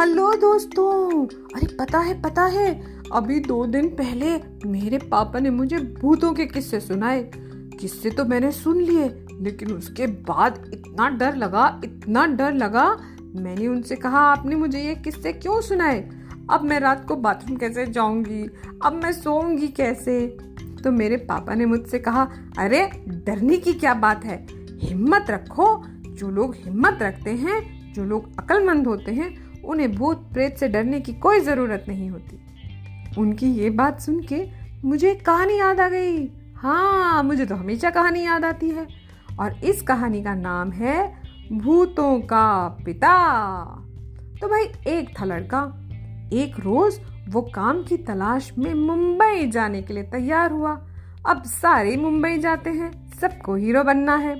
Hello दोस्तों। अरे, पता है पता है, अभी दो दिन पहले मेरे पापा ने मुझे भूतों के किस्से सुनाए। किस्से तो मैंने सुन लिए, लेकिन उसके बाद इतना डर लगा, इतना डर लगा। मैंने उनसे कहा, आपने मुझे ये किस्से क्यों सुनाए? अब मैं रात को बाथरूम कैसे जाऊँगी? अब मैं सोऊँगी कैसे? तो मेरे पापा ने मुझसे कहा, अरे, डरने की क्या बात है? हिम्मत रखो। जो लोग हिम्मत रखते हैं, जो लोग अक्लमंद होते हैं उन्हें भूत प्रेत से डरने की कोई ज़रूरत नहीं होती। उनकी ये बात सुन के मुझे एक कहानी याद आ गई। हाँ मुझे तो हमेशा कहानी याद आती है। और इस कहानी का नाम है भूतों का पिता। तो भाई, एक था लड़का। एक रोज वो काम की तलाश में मुंबई जाने के लिए तैयार हुआ। अब सारे मुंबई जाते हैं। सबको हीरो बनना है।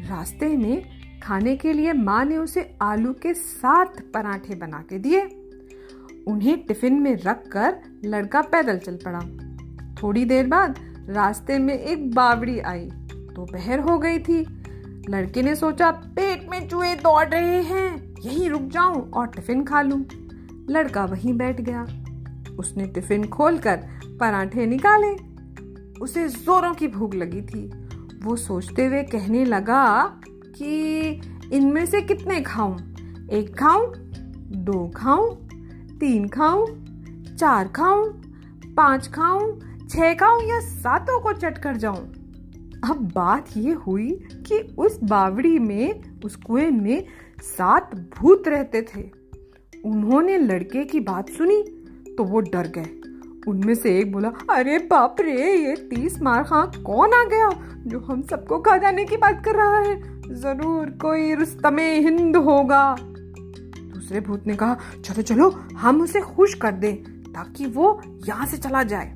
रास्ते में खाने के लिए माँ ने उसे आलू के सात पराठे बना के दिए। उन्हें टिफ़िन में रख कर लड़का पैदल चल पड़ा। थोड़ी देर बाद रास्ते में एक बावड़ी आई दोपहर हो गई थी। लड़के ने सोचा, पेट में चूहे दौड़ रहे हैं, यहीं रुक जाऊँ और टिफ़िन खा लूँ। लड़का वहीं बैठ गया। उसने टिफ़िन खोलकर पराठे निकाले। उसे जोरों की भूख लगी थी। वो सोचते हुए कहने लगा कि इनमें से कितने खाऊं? एक खाऊं, दो खाऊं, तीन खाऊं, चार खाऊं, पाँच खाऊं, छह खाऊं या सातों को चट कर जाऊँ? अब बात ये हुई कि उस बावड़ी में, उस कुएँ में सात भूत रहते थे। उन्होंने लड़के की बात सुनी तो वो डर गए। उनमें से एक बोला, अरे बाप रे, ये तीस मार खां कौन आ गया, जो हम सबको खा जाने की बात कर रहा है? ज़रूर कोई रुस्तमे हिंद होगा। दूसरे भूत ने कहा, चलो चलो, हम उसे खुश कर दें ताकि वो यहाँ से चला जाए।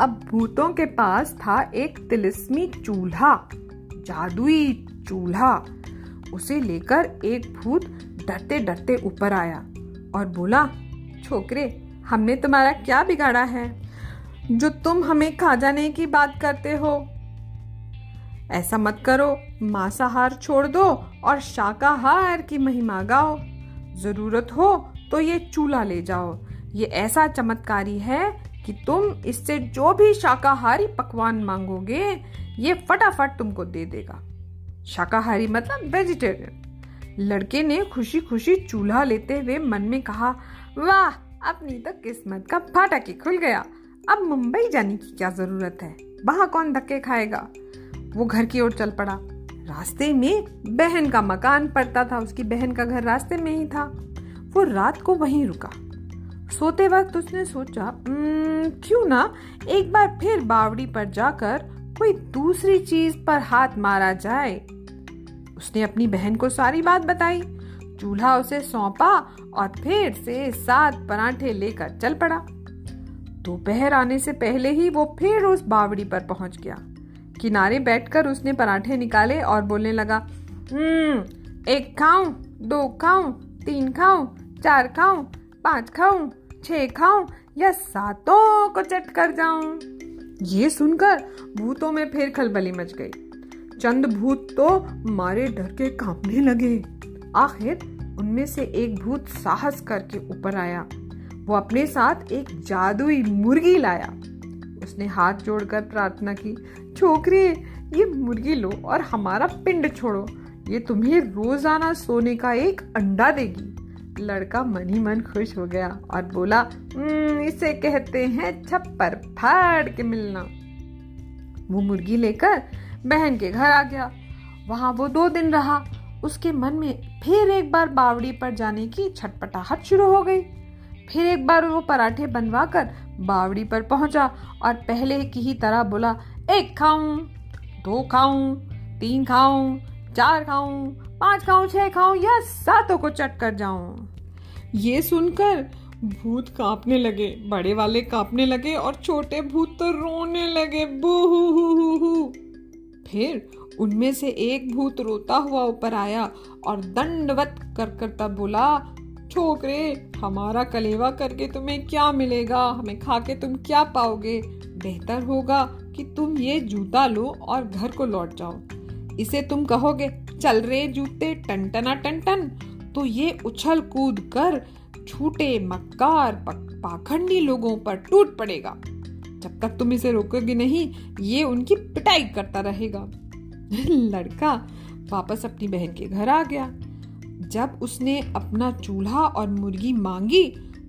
अब भूतों के पास था एक तिलिस्मी चूल्हा, जादुई चूल्हा। उसे लेकर एक भूत डरते डरते ऊपर आया और बोला, छोकरे, हमने तुम्हारा क्या बिगाड़ा है? जो तुम हमें खा जाने की बात करते हो, ऐसा मत करो। मांसाहार छोड़ दो और शाकाहार की महिमा गाओ। ज़रूरत हो तो ये चूल्हा ले जाओ। ये ऐसा चमत्कारी है कि तुम इससे जो भी शाकाहारी पकवान मांगोगे, ये फटाफट तुमको दे देगा। शाकाहारी मतलब वेजिटेरियन लड़के ने खुशी खुशी चूल्हा लेते हुए मन में कहा, वाह, अपनी तो किस्मत का फाटक ही खुल गया। अब मुंबई जाने की क्या ज़रूरत है? वहाँ कौन धक्के खाएगा? वो घर की ओर चल पड़ा। रास्ते में बहन का मकान पड़ता था, उसकी बहन का घर रास्ते में ही था। वो रात को वहीं रुका। सोते वक्त उसने सोचा क्यों ना एक बार फिर बावड़ी पर जाकर कोई दूसरी चीज़ पर हाथ मारा जाए? उसने अपनी बहन को सारी बात बताई। चूल्हा उसे सौंपा और फिर से सात पराठे लेकर चल पड़ा। दोपहर आने से पहले ही वो फिर उस बावड़ी पर पहुँच गया। किनारे बैठकर उसने पराठे निकाले और बोलने लगा हम्म एक खाऊं, दो खाऊं, तीन खाऊं, चार खाऊं, पाँच खाऊं, छह खाऊं या सातों को चट कर जाऊँ? ये सुनकर भूतों में फिर खलबली मच गई। चंद भूत तो मारे डर के कांपने लगे। आखिर उनमें से एक भूत साहस करके ऊपर आया। वो अपने साथ एक जादुई मुर्गी लाया। उसने हाथ जोड़कर प्रार्थना की छोकरी ये मुर्गी लो और हमारा पिंड छोड़ो। ये तुम्हें रोज़ाना सोने का एक अंडा देगी। लड़का मन ही मन खुश हो गया और बोला हम्म, इसे कहते हैं छप्पर फाड़ के मिलना। वो मुर्गी लेकर बहन के घर आ गया। वहाँ वो दो दिन रहा। उसके मन में फिर एक बार बावड़ी पर जाने की छटपटाहट शुरू हो गई। फिर एक बार वो पराठे बनवा कर बावड़ी पर पहुँचा और पहले की ही तरह बोला, एक खाऊं, दो खाऊं, तीन खाऊं, चार खाऊं, पाँच खाऊं, छह खाऊं या सातों को चट कर जाऊँ? ये सुनकर भूत कांपने लगे, बड़े वाले कांपने लगे और छोटे भूत तो रोने लगे बू फिर उनमें से एक भूत रोता हुआ ऊपर आया और दंडवत कर करता बोला, छोकरे हमारा कलेवा करके तुम्हें क्या मिलेगा? हमें खा के तुम क्या पाओगे? बेहतर होगा कि तुम ये जूता लो और घर को लौट जाओ। इसे तुम कहोगे, चल रे जूते टन टना टन टन तो ये उछल कूद कर छूटे मक्कार पाखंडी लोगों पर टूट पड़ेगा। जब तक तुम इसे रोकोगे नहीं, ये उनकी पिटाई करता रहेगा। लड़का वापस अपनी बहन के घर आ गया। जब उसने अपना चूल्हा और मुर्गी मांगी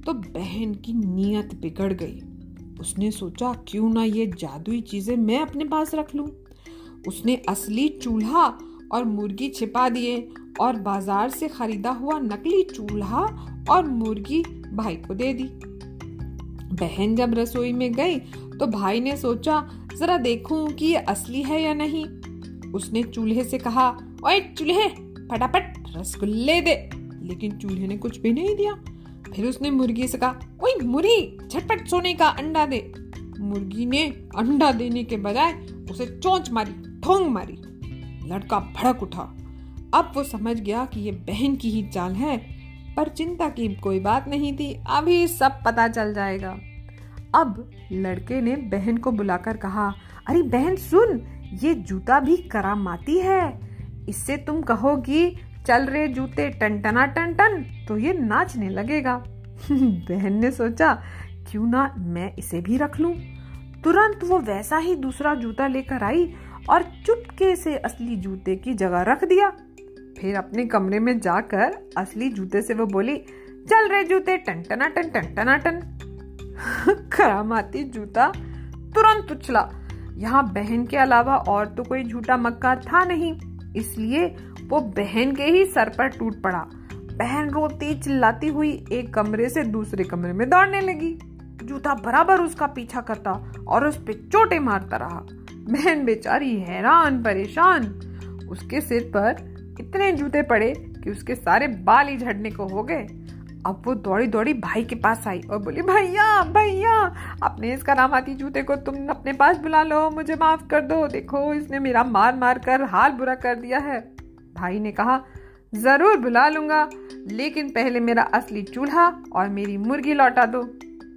तो बहन की नीयत बिगड़ गई। उसने सोचा, क्यों ना ये जादुई चीज़ें मैं अपने पास रख लूँ। उसने असली चूल्हा और मुर्गी छिपा दिए और बाज़ार से खरीदा हुआ नकली चूल्हा और मुर्गी भाई को दे दी। बहन जब रसोई में गई तो भाई ने सोचा, जरा देखूँ कि ये असली है या नहीं? उसने चूल्हे से कहा, ओए चूल्हे, फटाफट। रसगुल्ले दे। लेकिन चूल्हे ने कुछ भी नहीं दिया। फिर उसने मुर्गी से कहा, ओए मुर्गी, झटपट सोने का अंडा दे। मुर्गी ने अंडा देने के बजाय उसे चोंच मारी, ठोंग मारी। लड़का भड़क उठा। अब वो समझ गया कि ये बहन की ही चाल है, पर चिंता की कोई बात नहीं थी। अभी सब पता चल जाएगा। अब लड़के ने बहन को बुलाकर कहा, अरे बहन, सुन, ये जूता भी करामाती है। इससे तुम कहोगी चल रहे जूते टन टना टन टन तो ये नाचने लगेगा। बहन ने सोचा, क्यों ना मैं इसे भी रख लूँ। तुरंत वो वैसा ही दूसरा जूता लेकर आई और चुपके से असली जूते की जगह रख दिया। फिर अपने कमरे में जाकर असली जूते से वो बोली, चल रहे जूते टन टना टन टन। टना टन करामाती जूता तुरंत उछला। यहाँ बहन के अलावा और तो कोई झूठा मक्का था नहीं, इसलिए वो बहन के ही सर पर टूट पड़ा। बहन रोती चिल्लाती हुई एक कमरे से दूसरे कमरे में दौड़ने लगी। जूता बराबर उसका पीछा करता और उस पे चोटे मारता रहा। बहन बेचारी हैरान, परेशान। उसके सिर पर इतने जूते पड़े कि उसके सारे बाल ही झड़ने को हो गए। अब वो दौड़ी दौड़ी भाई के पास आई और बोली, भैया भैया, अपने इस करामाती जूते को तुम अपने पास बुला लो, मुझे माफ़ कर दो। देखो, इसने मेरा मार मार कर हाल बुरा कर दिया है। भाई ने कहा, ज़रूर बुला लूँगा, लेकिन पहले मेरा असली चूल्हा और मेरी मुर्गी लौटा दो।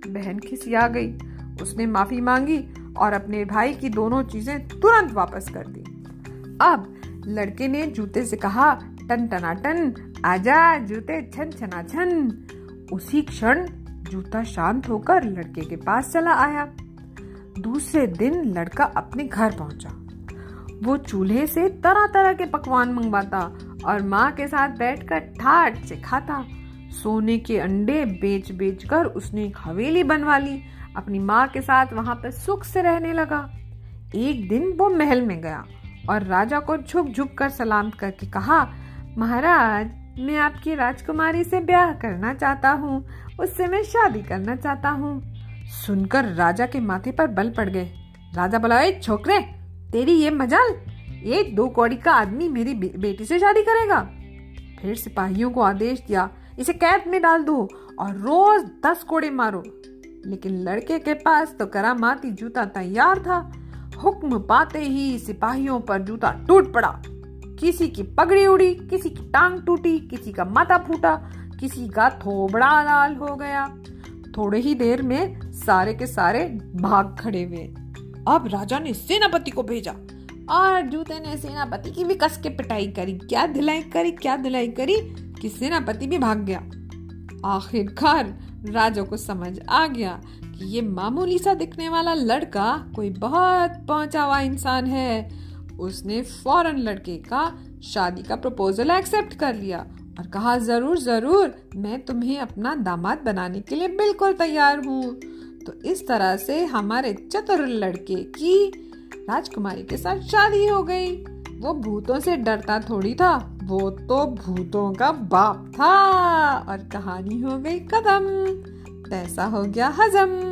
बहन खिसिया गई। उसने माफ़ी मांगी और अपने भाई की दोनों चीज़ें तुरंत वापस कर दी। अब लड़के ने जूते से कहा टन टनाटन आजा, जूते छन छना छन उसी क्षण जूता शांत होकर लड़के के पास चला आया। दूसरे दिन लड़का अपने घर पहुँचा। वो चूल्हे से तरह तरह के पकवान मंगवाता और माँ के साथ बैठकर ठाट से खाता। सोने के अंडे बेच बेच कर उसने एक हवेली बनवा ली। अपनी माँ के साथ वहाँ पर सुख से रहने लगा। एक दिन वो महल में गया और राजा को झुक झुक कर सलाम करके कहा, महाराज, मैं आपकी राजकुमारी से ब्याह करना चाहता हूँ। उससे मैं शादी करना चाहता हूँ। सुनकर राजा के माथे पर बल पड़ गए। राजा बोला छोकरे तेरी ये मजाल? एक दो कौड़ी का आदमी मेरी बे, बेटी से शादी करेगा। फिर सिपाहियों को आदेश दिया इसे कैद में डाल दो और रोज दस कोड़े मारो। लेकिन लड़के के पास तो करामाती जूता तैयार था। हुक्म पाते ही सिपाहियों पर जूता टूट पड़ा। किसी की पगड़ी उड़ी किसी की टांग टूटी किसी का माथा फूटा किसी का थोबड़ा लाल हो गया। थोड़े ही देर में सारे के सारे भाग खड़े हुए। अब राजा ने सेनापति को भेजा। और जूते ने सेनापति की भी कस के पिटाई करी। क्या धिलाई करी, क्या धिलाई करी कि सेनापति भी भाग गया। आखिरकार राजा को समझ आ गया कि ये मामूली सा दिखने वाला लड़का कोई बहुत पहुँचा हुआ इंसान है। उसने फ़ौरन लड़के का शादी का प्रपोजल एक्सेप्ट कर लिया और कहा, ज़रूर ज़रूर, मैं तुम्हें अपना दामाद बनाने के लिए बिल्कुल तैयार हूँ। तो इस तरह से हमारे चतुर लड़के की राजकुमारी के साथ शादी हो गई। वो भूतों से डरता थोड़ी था। वो तो भूतों का बाप था और कहानी हो गई कदम। पैसा हो गया हजम।